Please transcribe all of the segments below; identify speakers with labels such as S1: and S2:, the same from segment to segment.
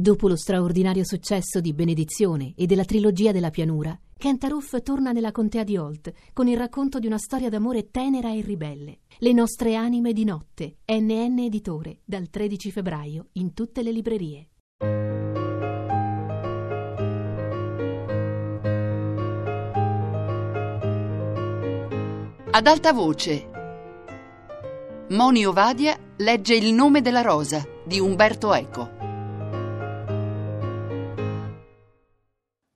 S1: Dopo lo straordinario successo di Benedizione e della trilogia della pianura, Kentaroof torna nella contea di Holt con il racconto di una storia d'amore tenera e ribelle. Le nostre anime di notte, NN Editore, dal 13 febbraio in tutte le librerie.
S2: Ad alta voce. Moni Ovadia legge Il nome della rosa di Umberto Eco.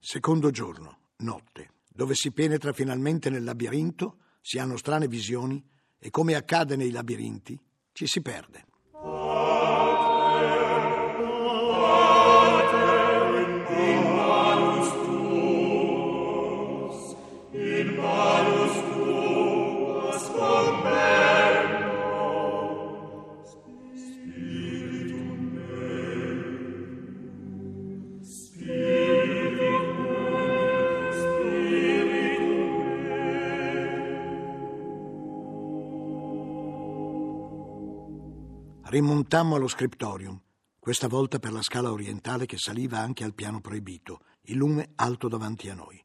S3: Secondo giorno, notte, dove si penetra finalmente nel labirinto, si hanno strane visioni e come accade nei labirinti, ci si perde. Rimontammo allo scriptorium, questa volta per la scala orientale che saliva anche al piano proibito, il lume alto davanti a noi.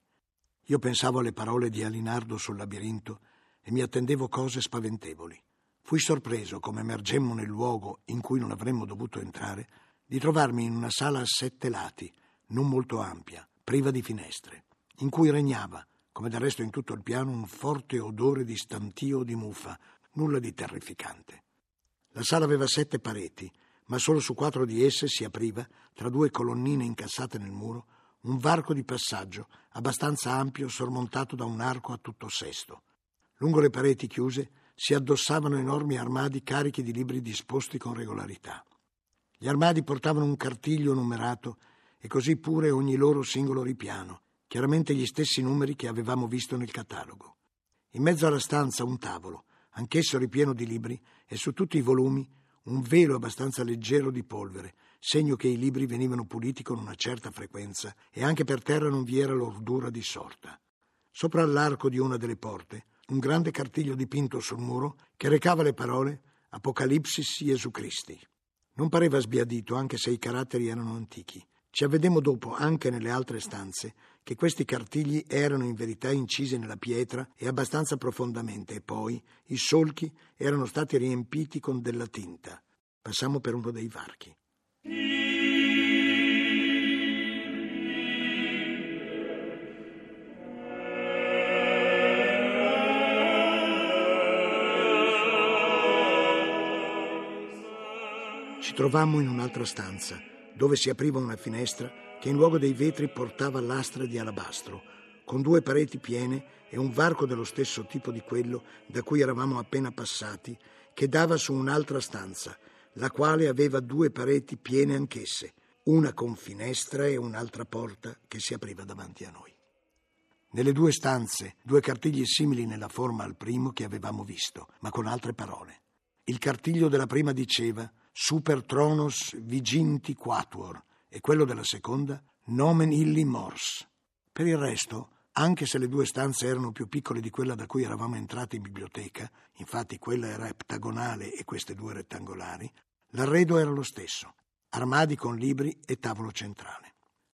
S3: Io pensavo alle parole di Alinardo sul labirinto e mi attendevo cose spaventevoli. Fui sorpreso, come emergemmo nel luogo in cui non avremmo dovuto entrare, di trovarmi in una sala a sette lati, non molto ampia, priva di finestre, in cui regnava, come del resto in tutto il piano, un forte odore di stantio o di muffa, nulla di terrificante. La sala aveva sette pareti, ma solo su quattro di esse si apriva, tra due colonnine incassate nel muro, un varco di passaggio abbastanza ampio sormontato da un arco a tutto sesto. Lungo le pareti chiuse si addossavano enormi armadi carichi di libri disposti con regolarità. Gli armadi portavano un cartiglio numerato e così pure ogni loro singolo ripiano, chiaramente gli stessi numeri che avevamo visto nel catalogo. In mezzo alla stanza un tavolo, anch'esso ripieno di libri, e su tutti i volumi un velo abbastanza leggero di polvere, segno che i libri venivano puliti con una certa frequenza e anche per terra non vi era l'ordura di sorta. Sopra l'arco di una delle porte, un grande cartiglio dipinto sul muro che recava le parole Apocalipsis Gesù Cristi. Non pareva sbiadito, anche se i caratteri erano antichi. Ci avvedemmo dopo, anche nelle altre stanze, che questi cartigli erano in verità incisi nella pietra e abbastanza profondamente, e poi i solchi erano stati riempiti con della tinta. Passammo per uno dei varchi. Ci trovammo in un'altra stanza dove si apriva una finestra che in luogo dei vetri portava lastre di alabastro, con due pareti piene e un varco dello stesso tipo di quello da cui eravamo appena passati, che dava su un'altra stanza, la quale aveva due pareti piene anch'esse, una con finestra e un'altra porta che si apriva davanti a noi. Nelle due stanze, due cartigli simili nella forma al primo che avevamo visto, ma con altre parole. Il cartiglio della prima diceva Super Tronos Viginti Quatuor e quello della seconda Nomen Illi Mors. Per il resto, anche se le due stanze erano più piccole di quella da cui eravamo entrati in biblioteca, infatti quella era eptagonale e queste due rettangolari, l'arredo era lo stesso, armadi con libri e tavolo centrale.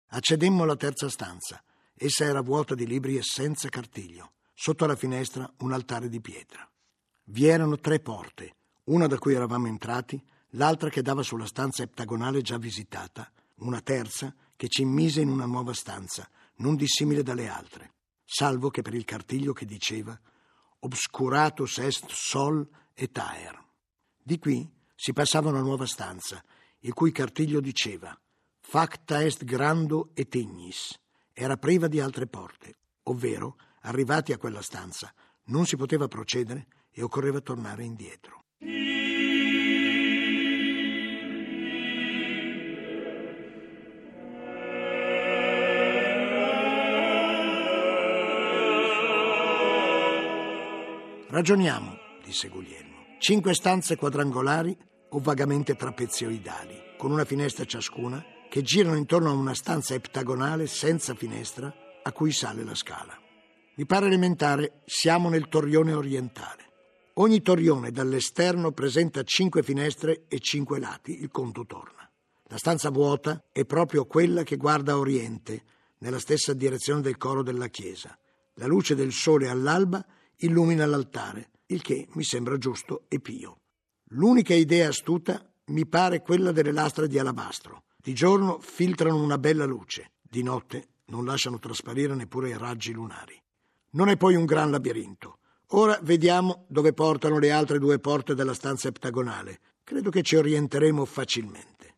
S3: Accedemmo alla terza stanza. Essa era vuota di libri e senza cartiglio. Sotto la finestra un altare di pietra. Vi erano tre porte, una da cui eravamo entrati l'altra che dava sulla stanza eptagonale già visitata, una terza che ci immise in una nuova stanza, non dissimile dalle altre, salvo che per il cartiglio che diceva Obscuratus est sol et aer. Di qui si passava una nuova stanza, il cui cartiglio diceva Facta est grando et ignis. Era priva di altre porte, ovvero, arrivati a quella stanza, non si poteva procedere e occorreva tornare indietro. Ragioniamo, disse Guglielmo. Cinque stanze quadrangolari o vagamente trapezioidali, con una finestra ciascuna, che girano intorno a una stanza eptagonale senza finestra a cui sale la scala. Mi pare elementare, siamo nel torrione orientale. Ogni torrione dall'esterno presenta cinque finestre e cinque lati, il conto torna. La stanza vuota è proprio quella che guarda a oriente, nella stessa direzione del coro della chiesa. La luce del sole all'alba illumina l'altare, il che mi sembra giusto e pio. L'unica idea astuta mi pare quella delle lastre di alabastro. Di giorno filtrano una bella luce, di notte non lasciano trasparire neppure i raggi lunari. Non è poi un gran labirinto. Ora vediamo dove portano le altre due porte della stanza eptagonale. Credo che ci orienteremo facilmente.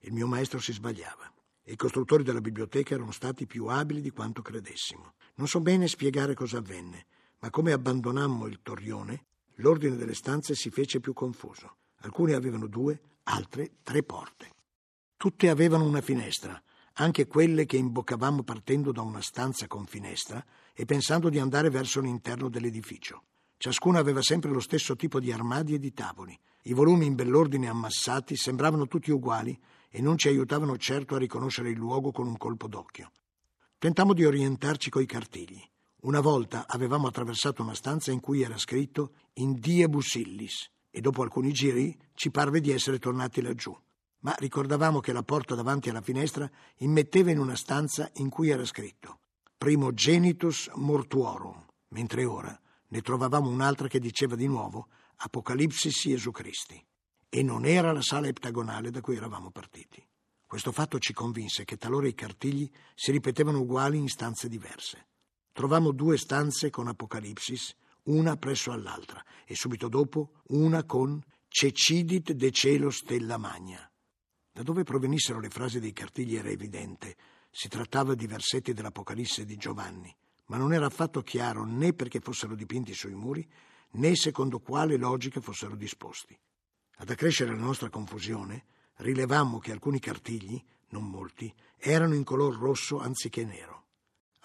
S3: Il mio maestro si sbagliava i costruttori della biblioteca erano stati più abili di quanto credessimo. Non so bene spiegare cosa avvenne, ma come abbandonammo il torrione, l'ordine delle stanze si fece più confuso. Alcune avevano due, altre tre porte. Tutte avevano una finestra, anche quelle che imboccavamo partendo da una stanza con finestra e pensando di andare verso l'interno dell'edificio. Ciascuna aveva sempre lo stesso tipo di armadi e di tavoli. I volumi in bell'ordine ammassati sembravano tutti uguali e non ci aiutavano certo a riconoscere il luogo con un colpo d'occhio. Tentammo di orientarci coi cartigli. Una volta avevamo attraversato una stanza in cui era scritto In Diebus Illis e dopo alcuni giri ci parve di essere tornati laggiù. Ma ricordavamo che la porta davanti alla finestra immetteva in una stanza in cui era scritto Primogenitus Mortuorum, mentre ora ne trovavamo un'altra che diceva di nuovo Apocalipsis Gesù Cristi. E non era la sala eptagonale da cui eravamo partiti. Questo fatto ci convinse che talora i cartigli si ripetevano uguali in stanze diverse. Trovammo due stanze con Apocalipsis, una presso all'altra, e subito dopo una con Cecidit de cielo stella magna. Da dove provenissero le frasi dei cartigli era evidente. Si trattava di versetti dell'Apocalisse di Giovanni, ma non era affatto chiaro né perché fossero dipinti sui muri, né secondo quale logica fossero disposti. Ad accrescere la nostra confusione, rilevammo che alcuni cartigli, non molti, erano in color rosso anziché nero.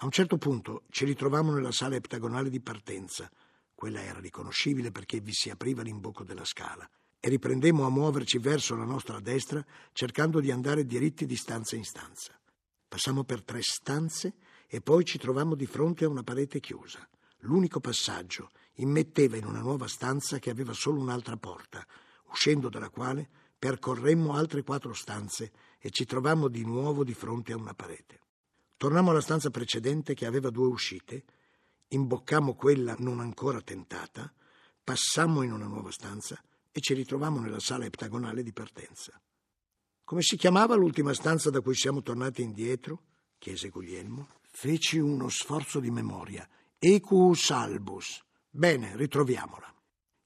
S3: A un certo punto ci ritrovammo nella sala eptagonale di partenza. Quella era riconoscibile perché vi si apriva l'imbocco della scala e riprendemmo a muoverci verso la nostra destra cercando di andare diritti di stanza in stanza. Passammo per tre stanze e poi ci trovammo di fronte a una parete chiusa. L'unico passaggio immetteva in una nuova stanza che aveva solo un'altra porta, uscendo dalla quale percorremmo altre quattro stanze e ci trovammo di nuovo di fronte a una parete. Tornammo alla stanza precedente che aveva due uscite, imboccammo quella non ancora tentata, passammo in una nuova stanza e ci ritrovammo nella sala eptagonale di partenza. Come si chiamava l'ultima stanza da cui siamo tornati indietro? chiese Guglielmo. Feci uno sforzo di memoria. Equus albus. Bene, ritroviamola.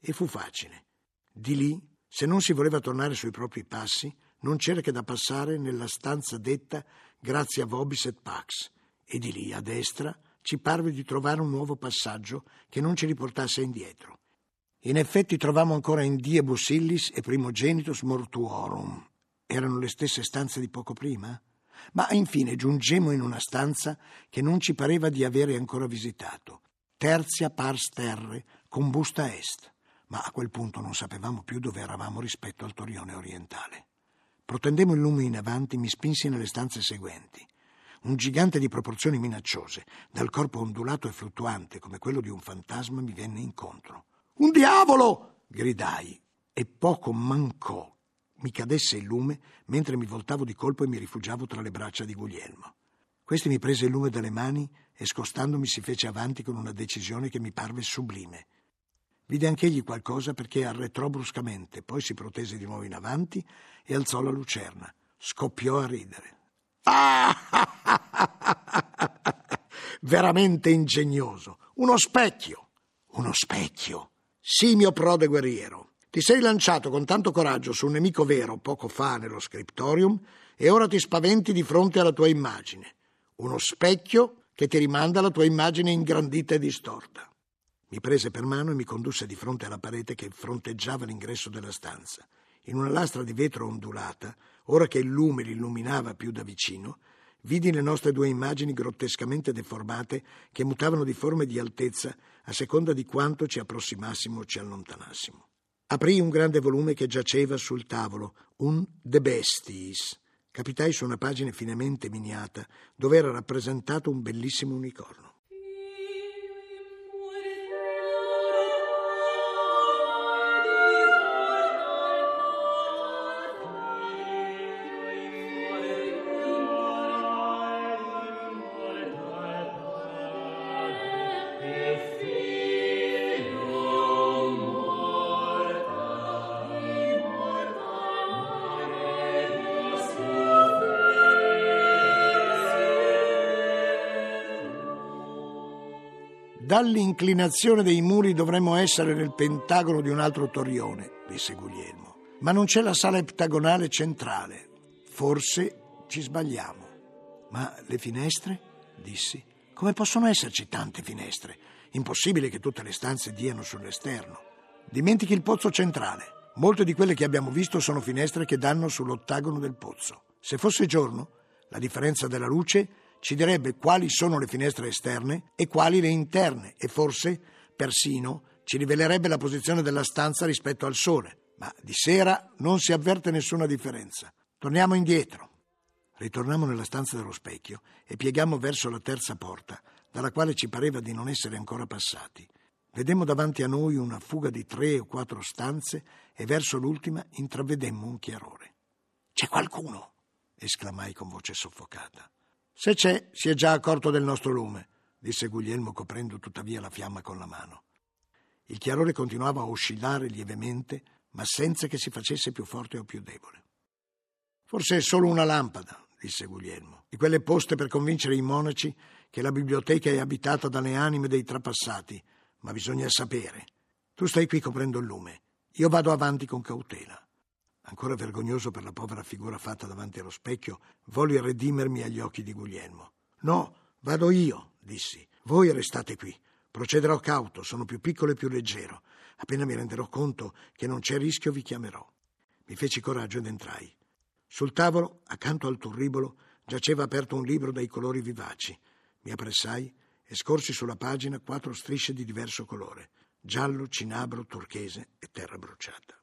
S3: E fu facile. Di lì, se non si voleva tornare sui propri passi, non c'era che da passare nella stanza detta grazie a Vobis et Pax, e di lì a destra ci parve di trovare un nuovo passaggio che non ci riportasse indietro. In effetti trovammo ancora in Diebus Illis e Primogenitus Mortuorum. Erano le stesse stanze di poco prima? Ma infine giungemmo in una stanza che non ci pareva di avere ancora visitato. Terzia Pars Terre, con busta est. Ma a quel punto non sapevamo più dove eravamo rispetto al Torione orientale. Protendemo il lume in avanti, mi spinsi nelle stanze seguenti. Un gigante di proporzioni minacciose, dal corpo ondulato e fluttuante come quello di un fantasma, mi venne incontro. Un diavolo! gridai, e poco mancò mi cadesse il lume mentre mi voltavo di colpo e mi rifugiavo tra le braccia di Guglielmo. Questi mi prese il lume dalle mani e scostandomi si fece avanti con una decisione che mi parve sublime. Vide anch'egli qualcosa perché arretrò bruscamente, poi si protese di nuovo in avanti e alzò la lucerna. Scoppiò a ridere. Ah! Veramente ingegnoso. Uno specchio. Uno specchio. Simio prode guerriero, ti sei lanciato con tanto coraggio su un nemico vero poco fa nello scriptorium e ora ti spaventi di fronte alla tua immagine. Uno specchio che ti rimanda alla tua immagine ingrandita e distorta. Mi prese per mano e mi condusse di fronte alla parete che fronteggiava l'ingresso della stanza. In una lastra di vetro ondulata, ora che il lume l'illuminava più da vicino, vidi le nostre due immagini grottescamente deformate che mutavano di forma e di altezza a seconda di quanto ci approssimassimo o ci allontanassimo. Aprì un grande volume che giaceva sul tavolo, un De Bestis. Capitai su una pagina finemente miniata dove era rappresentato un bellissimo unicorno. Dall'inclinazione dei muri dovremmo essere nel pentagono di un altro torrione, disse Guglielmo. Ma non c'è la sala eptagonale centrale. Forse ci sbagliamo. Ma le finestre? dissi. Come possono esserci tante finestre? Impossibile che tutte le stanze diano sull'esterno. Dimentichi il pozzo centrale. Molte di quelle che abbiamo visto sono finestre che danno sull'ottagono del pozzo. Se fosse giorno, la differenza della luce ci direbbe quali sono le finestre esterne e quali le interne e forse, persino, ci rivelerebbe la posizione della stanza rispetto al sole. Ma di sera non si avverte nessuna differenza. Torniamo indietro. Ritornammo nella stanza dello specchio e piegammo verso la terza porta, dalla quale ci pareva di non essere ancora passati. Vedemmo davanti a noi una fuga di tre o quattro stanze e verso l'ultima intravedemmo un chiarore. C'è qualcuno! esclamai con voce soffocata. Se c'è, si è già accorto del nostro lume, disse Guglielmo coprendo tuttavia la fiamma con la mano. Il chiarore continuava a oscillare lievemente, ma senza che si facesse più forte o più debole. Forse è solo una lampada, disse Guglielmo, di quelle poste per convincere i monaci che la biblioteca è abitata dalle anime dei trapassati, ma bisogna sapere. Tu stai qui coprendo il lume, io vado avanti con cautela. Ancora vergognoso per la povera figura fatta davanti allo specchio, volli redimermi agli occhi di Guglielmo. No, vado io, dissi. Voi restate qui. Procederò cauto, sono più piccolo e più leggero. Appena mi renderò conto che non c'è rischio, vi chiamerò. Mi feci coraggio ed entrai. Sul tavolo, accanto al turribolo, giaceva aperto un libro dai colori vivaci. Mi appressai e scorsi sulla pagina quattro strisce di diverso colore: giallo, cinabro, turchese e terra bruciata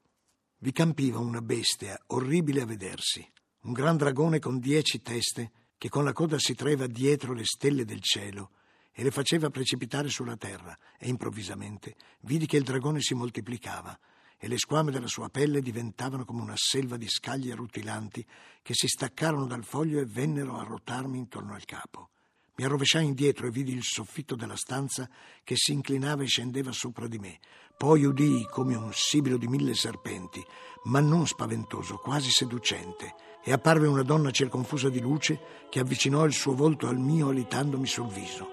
S3: vi campiva una bestia orribile a vedersi, un gran dragone con dieci teste che con la coda si traeva dietro le stelle del cielo e le faceva precipitare sulla terra e improvvisamente vidi che il dragone si moltiplicava e le squame della sua pelle diventavano come una selva di scaglie rutilanti che si staccarono dal foglio e vennero a rotarmi intorno al capo. Mi arrovesciai indietro e vidi il soffitto della stanza che si inclinava e scendeva sopra di me. Poi udii come un sibilo di mille serpenti, ma non spaventoso, quasi seducente, e apparve una donna circonfusa di luce che avvicinò il suo volto al mio alitandomi sul viso.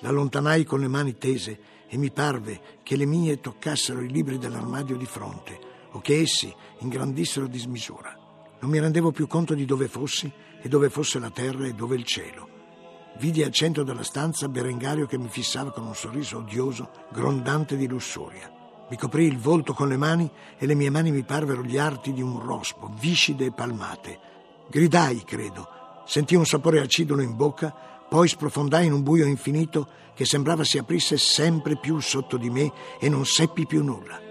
S3: L'allontanai con le mani tese e mi parve che le mie toccassero i libri dell'armadio di fronte o che essi ingrandissero a dismisura. Non mi rendevo più conto di dove fossi e dove fosse la terra e dove il cielo. Vidi al centro della stanza Berengario che mi fissava con un sorriso odioso, grondante di lussuria. Mi coprì il volto con le mani e le mie mani mi parvero gli arti di un rospo, viscide e palmate. Gridai, credo. Sentii un sapore acidulo in bocca, poi sprofondai in un buio infinito che sembrava si aprisse sempre più sotto di me e non seppi più nulla.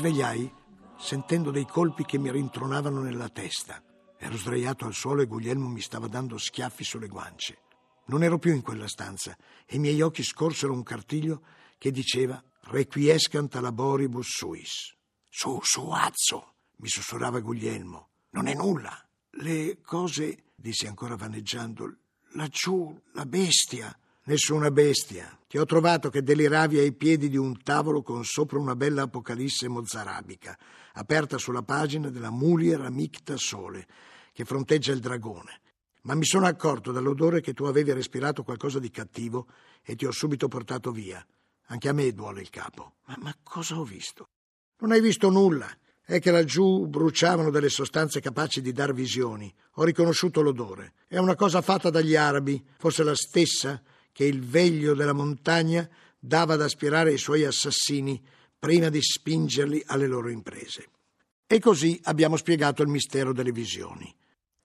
S3: Risvegliai sentendo dei colpi che mi rintronavano nella testa. Ero sdraiato al suolo e Guglielmo mi stava dando schiaffi sulle guance. Non ero più in quella stanza e i miei occhi scorsero un cartiglio che diceva Requiescant laboribus suis. Su, su, azzo, mi sussurrava Guglielmo. Non è nulla. Le cose, disse ancora vaneggiando, laggiù, la bestia. Nessuna bestia. Ti ho trovato che deliravi ai piedi di un tavolo con sopra una bella apocalisse mozzarabica, aperta sulla pagina della Mulier Amicta Sole, che fronteggia il dragone. Ma mi sono accorto dall'odore che tu avevi respirato qualcosa di cattivo e ti ho subito portato via. Anche a me duole il capo. Ma, ma cosa ho visto? Non hai visto nulla. È che laggiù bruciavano delle sostanze capaci di dar visioni. Ho riconosciuto l'odore. È una cosa fatta dagli arabi, forse la stessa che il veglio della montagna dava ad aspirare ai suoi assassini prima di spingerli alle loro imprese. E così abbiamo spiegato il mistero delle visioni.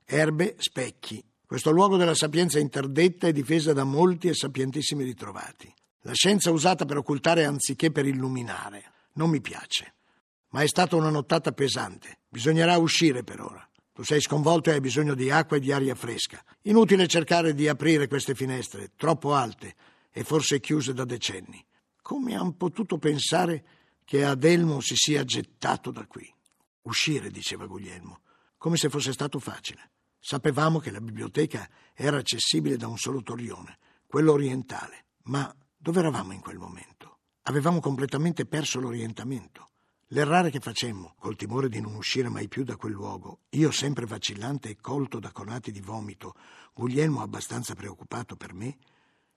S3: Erbe, specchi. Questo luogo della sapienza interdetta è difesa da molti e sapientissimi ritrovati. La scienza usata per occultare anziché per illuminare. Non mi piace. Ma è stata una nottata pesante. Bisognerà uscire per ora. Tu sei sconvolto e hai bisogno di acqua e di aria fresca. Inutile cercare di aprire queste finestre, troppo alte e forse chiuse da decenni. Come han potuto pensare che Adelmo si sia gettato da qui? Uscire, diceva Guglielmo. come se fosse stato facile. Sapevamo che la biblioteca era accessibile da un solo torrione, quello orientale, ma dove eravamo in quel momento? Avevamo completamente perso l'orientamento. L'errare che facemmo, col timore di non uscire mai più da quel luogo, io sempre vacillante e colto da conati di vomito, Guglielmo abbastanza preoccupato per me,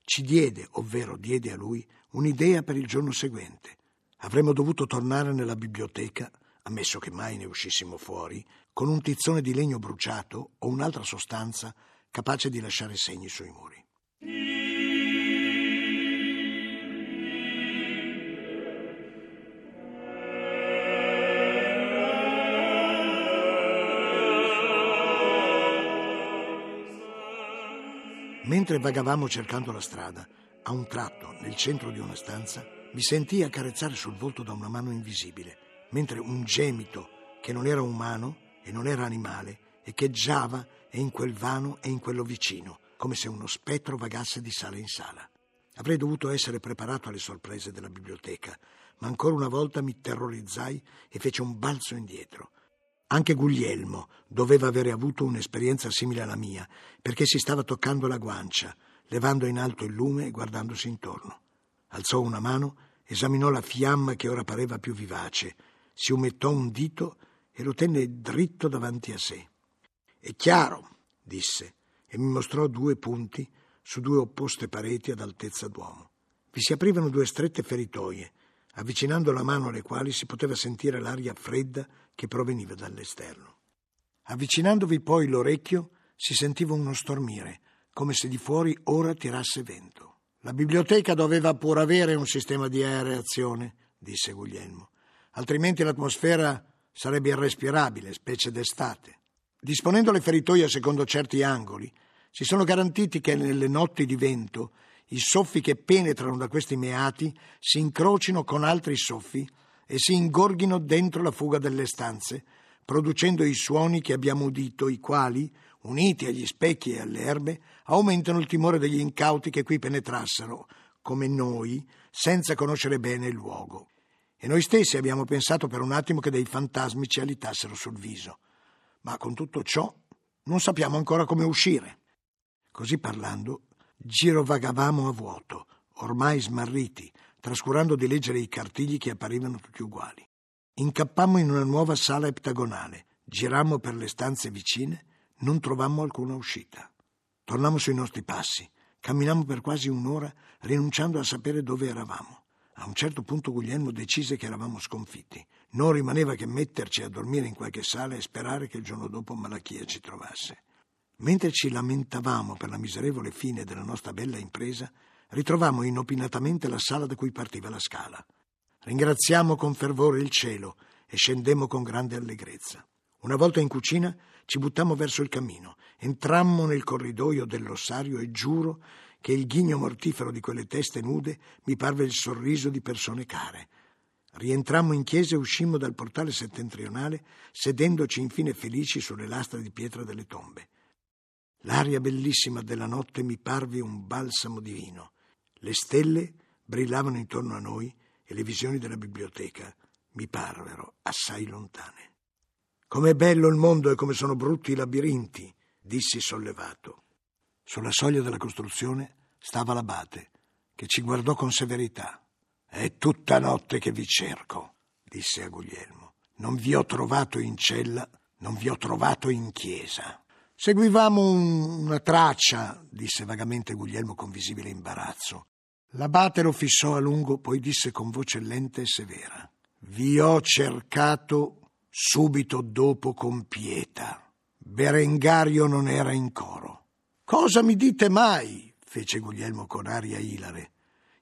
S3: ci diede, ovvero diede a lui, un'idea per il giorno seguente. Avremmo dovuto tornare nella biblioteca, ammesso che mai ne uscissimo fuori, con un tizzone di legno bruciato o un'altra sostanza capace di lasciare segni sui muri. Mentre vagavamo cercando la strada, a un tratto, nel centro di una stanza, mi sentii accarezzare sul volto da una mano invisibile, mentre un gemito che non era umano e non era animale echeggiava e in quel vano e in quello vicino, come se uno spettro vagasse di sala in sala. Avrei dovuto essere preparato alle sorprese della biblioteca, ma ancora una volta mi terrorizzai e feci un balzo indietro. Anche Guglielmo doveva avere avuto un'esperienza simile alla mia, perché si stava toccando la guancia, levando in alto il lume e guardandosi intorno. Alzò una mano, esaminò la fiamma che ora pareva più vivace, si umettò un dito e lo tenne dritto davanti a sé. È chiaro, disse, e mi mostrò due punti su due opposte pareti ad altezza d'uomo. Vi si aprivano due strette feritoie, avvicinando la mano alle quali si poteva sentire l'aria fredda che proveniva dall'esterno. Avvicinandovi poi l'orecchio si sentiva uno stormire, come se di fuori ora tirasse vento. La biblioteca doveva pur avere un sistema di aereazione, disse Guglielmo, altrimenti l'atmosfera sarebbe irrespirabile, specie d'estate. Disponendo le feritoie secondo certi angoli, si sono garantiti che nelle notti di vento i soffi che penetrano da questi meati si incrocino con altri soffi e si ingorghino dentro la fuga delle stanze, producendo i suoni che abbiamo udito, i quali, uniti agli specchi e alle erbe, aumentano il timore degli incauti che qui penetrassero, come noi, senza conoscere bene il luogo. E noi stessi abbiamo pensato per un attimo che dei fantasmi ci alitassero sul viso. Ma con tutto ciò non sappiamo ancora come uscire. Così parlando, girovagavamo a vuoto, ormai smarriti, trascurando di leggere i cartigli che apparivano tutti uguali. Incappammo in una nuova sala eptagonale, girammo per le stanze vicine, non trovammo alcuna uscita. Tornammo sui nostri passi, camminammo per quasi un'ora, rinunciando a sapere dove eravamo. A un certo punto Guglielmo decise che eravamo sconfitti. Non rimaneva che metterci a dormire in qualche sala e sperare che il giorno dopo Malachia ci trovasse. Mentre ci lamentavamo per la miserevole fine della nostra bella impresa, ritrovammo inopinatamente la sala da cui partiva la scala. Ringraziamo con fervore il cielo e scendemmo con grande allegrezza. Una volta in cucina ci buttammo verso il cammino, entrammo nel corridoio dell'ossario e giuro che il ghigno mortifero di quelle teste nude mi parve il sorriso di persone care. Rientrammo in chiesa e uscimmo dal portale settentrionale, sedendoci infine felici sulle lastre di pietra delle tombe. L'aria bellissima della notte mi parve un balsamo divino. Le stelle brillavano intorno a noi e le visioni della biblioteca mi parvero assai lontane. Com'è bello il mondo e come sono brutti i labirinti, dissi sollevato. Sulla soglia della costruzione stava l'abate, che ci guardò con severità. È tutta notte che vi cerco, disse a Guglielmo. Non vi ho trovato in cella, non vi ho trovato in chiesa. Seguivamo un, una traccia, disse vagamente Guglielmo con visibile imbarazzo. L'abate lo fissò a lungo, poi disse con voce lenta e severa: Vi ho cercato subito dopo con pietà. Berengario non era in coro. Cosa mi dite mai? fece Guglielmo con aria ilare.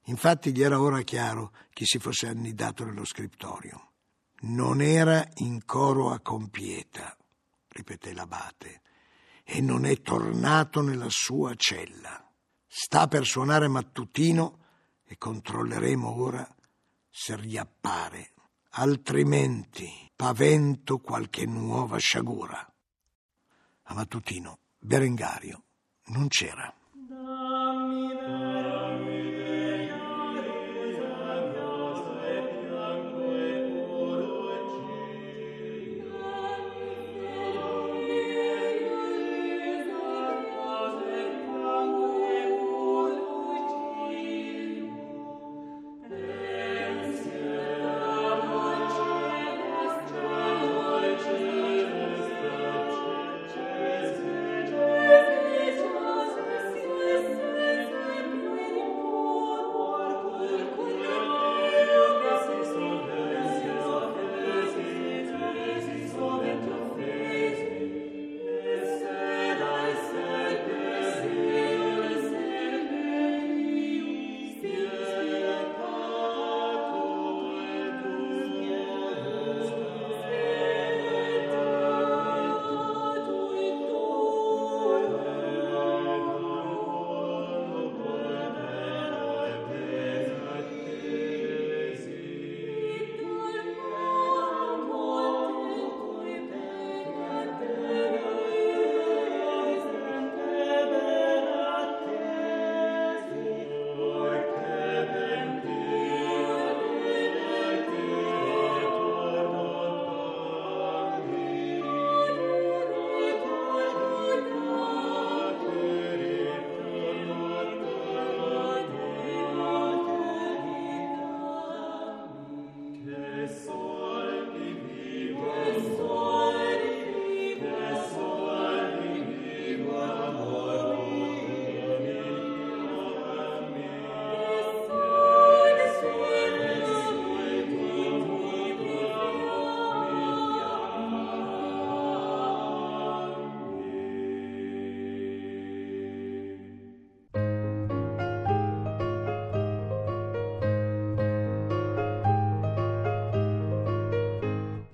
S3: Infatti gli era ora chiaro chi si fosse annidato nello scriptorio. Non era in coro a compieta, ripeté l'abate e non è tornato nella sua cella. Sta per suonare mattutino e controlleremo ora se riappare. Altrimenti pavento qualche nuova sciagura. A mattutino Berengario non c'era.